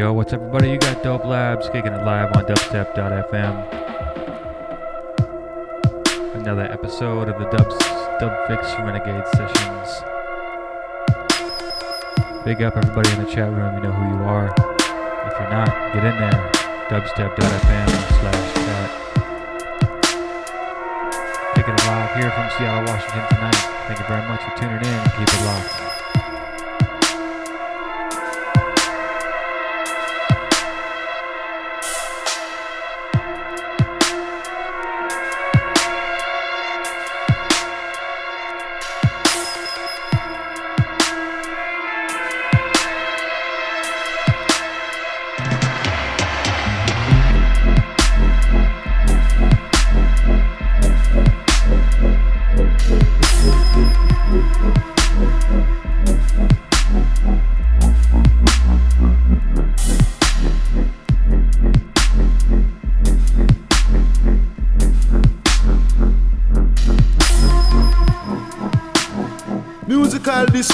Yo, what's up, everybody? You got Dope Labs kicking it live on dubstep.fm. Another episode of the Dubs, Dub Fix Renegade Sessions. Big up everybody in the chat room, you know who you are. If you're not, get in there. Dubstep.fm slash chat. Kicking it live here from Seattle, Washington tonight. Thank you very much for tuning in. Keep it locked.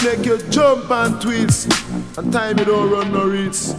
Make you jump and twist. And time you don't run no reeds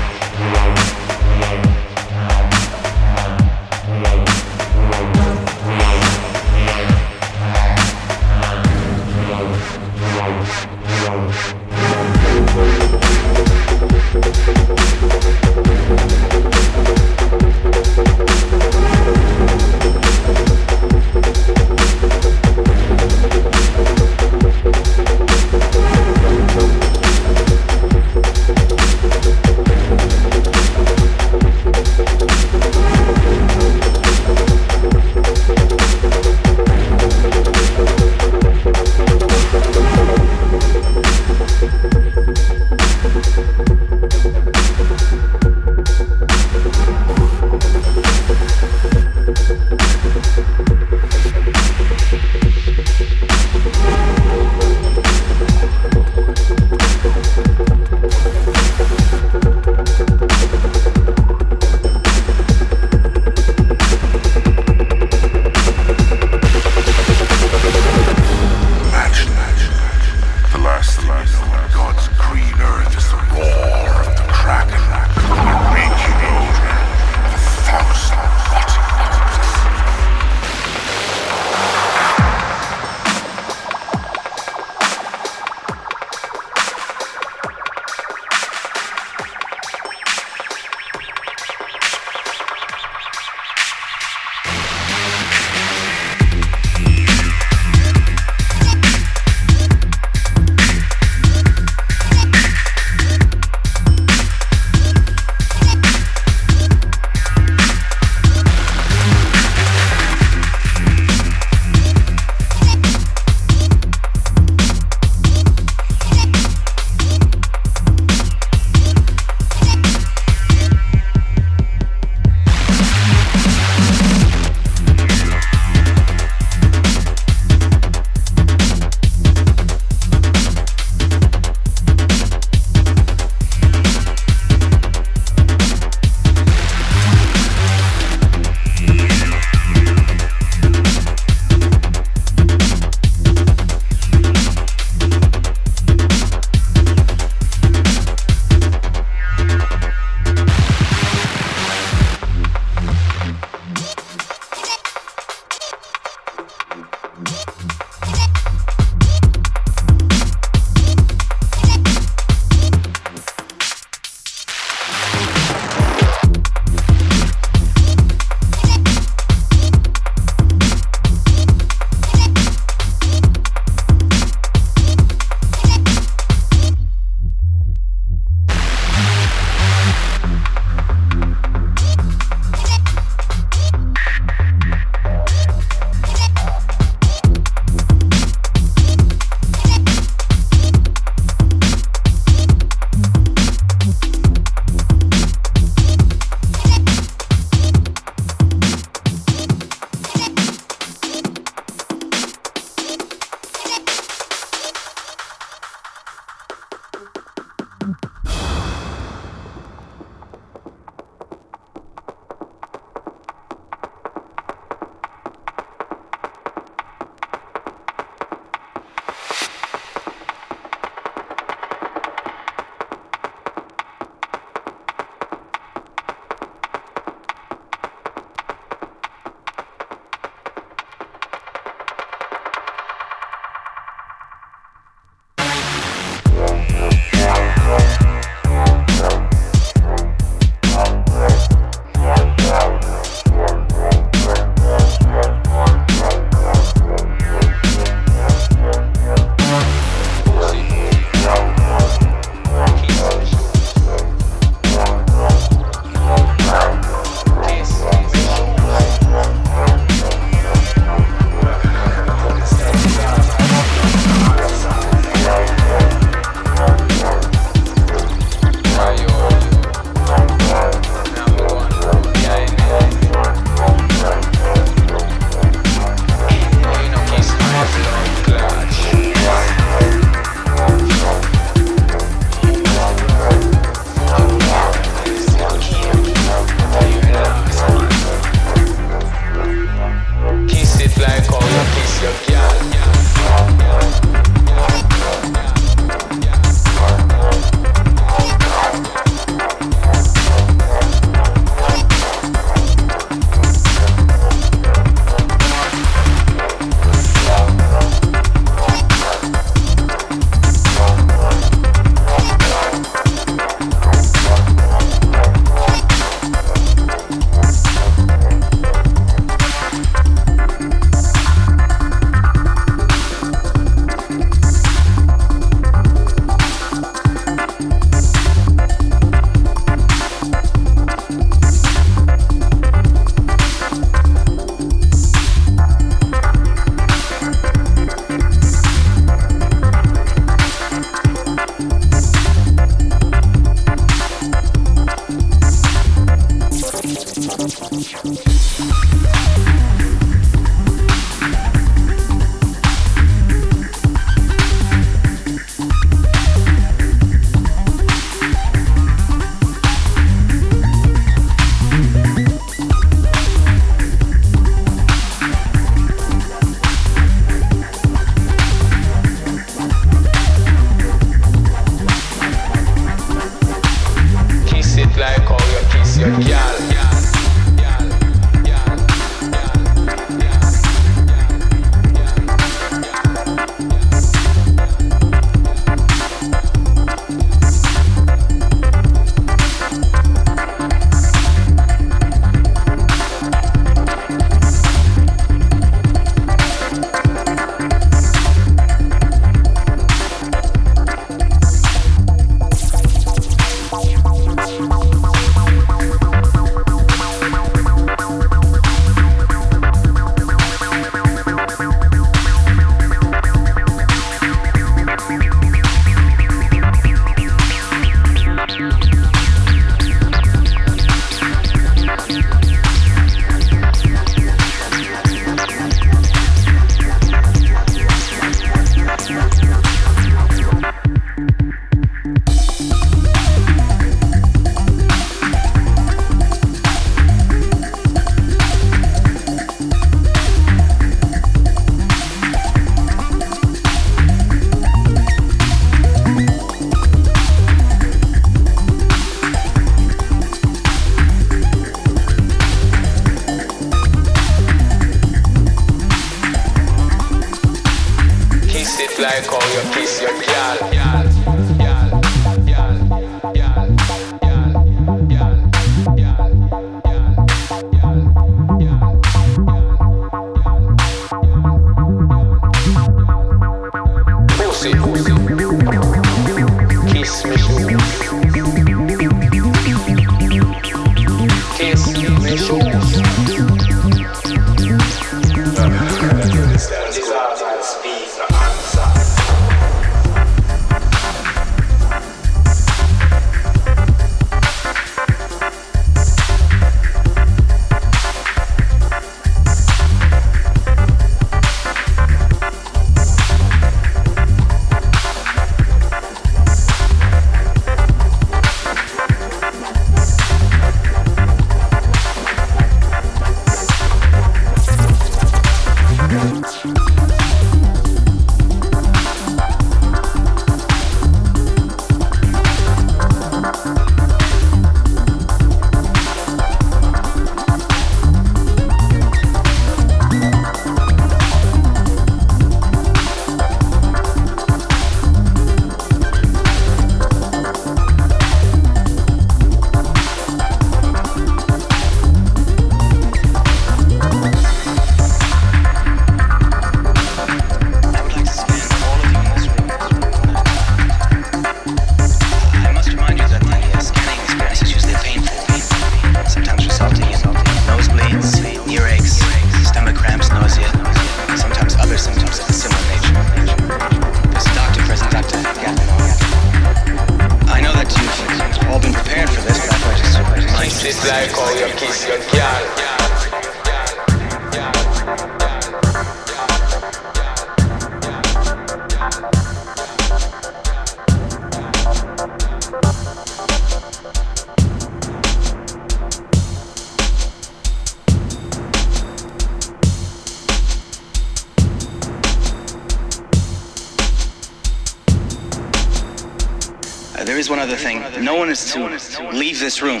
this room.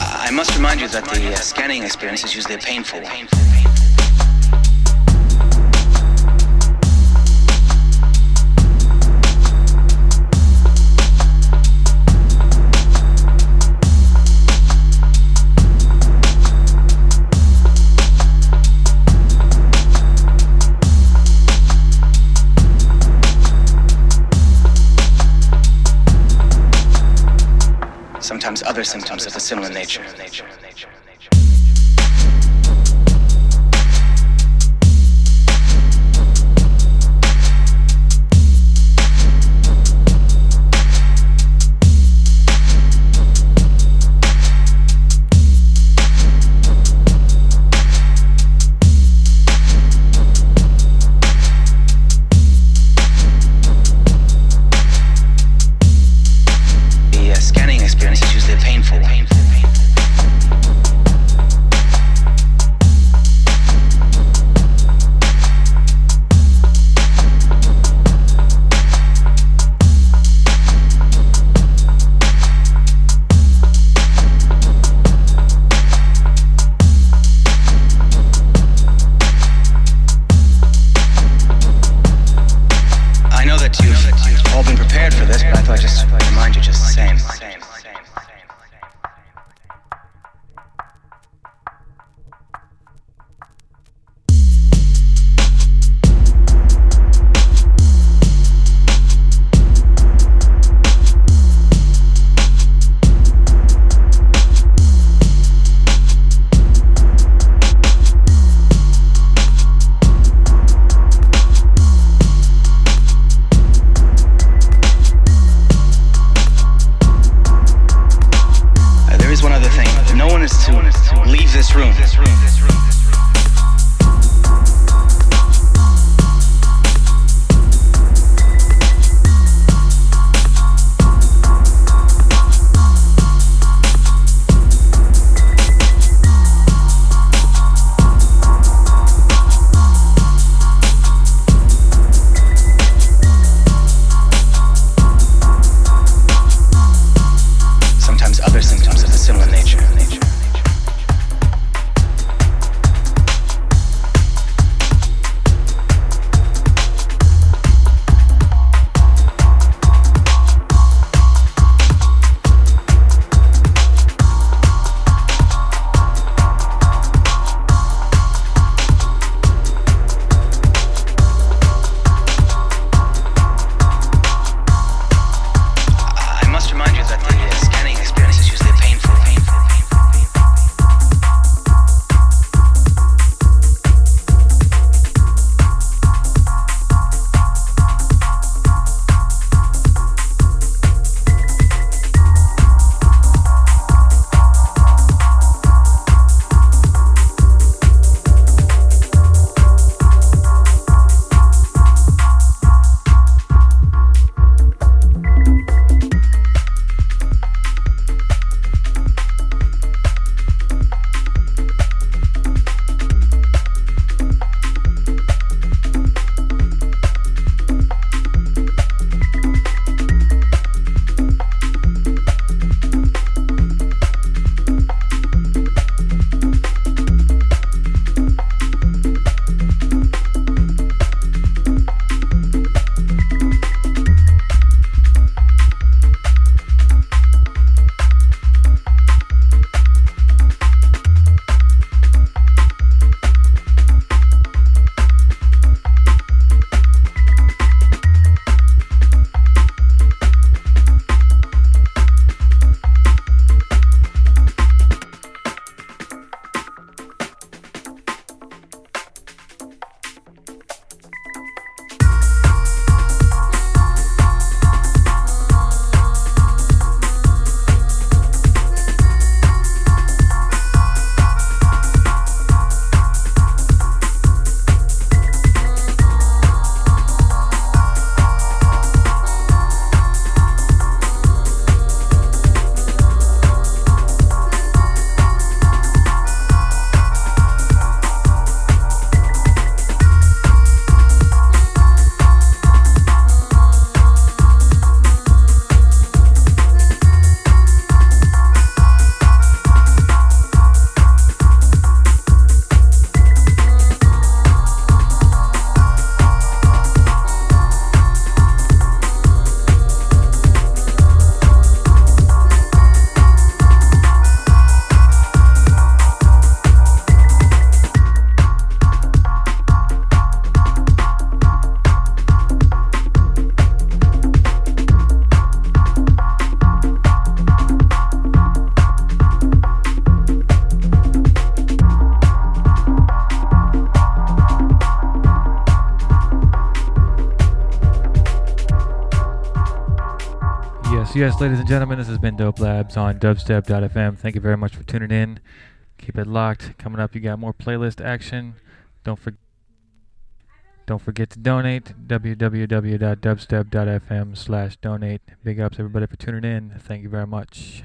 I must remind you that the uh, scanning experience is usually a painful one. other symptoms of a similar nature. is to leave this room. Yes, ladies and gentlemen, this has been Dope Labs on dubstep.fm. Thank you very much for tuning in. Keep it locked. Coming up, you got more playlist action. Don't forget. Don't forget to donate. www.dubstep.fm slash donate. Big ups, everybody, for tuning in. Thank you very much.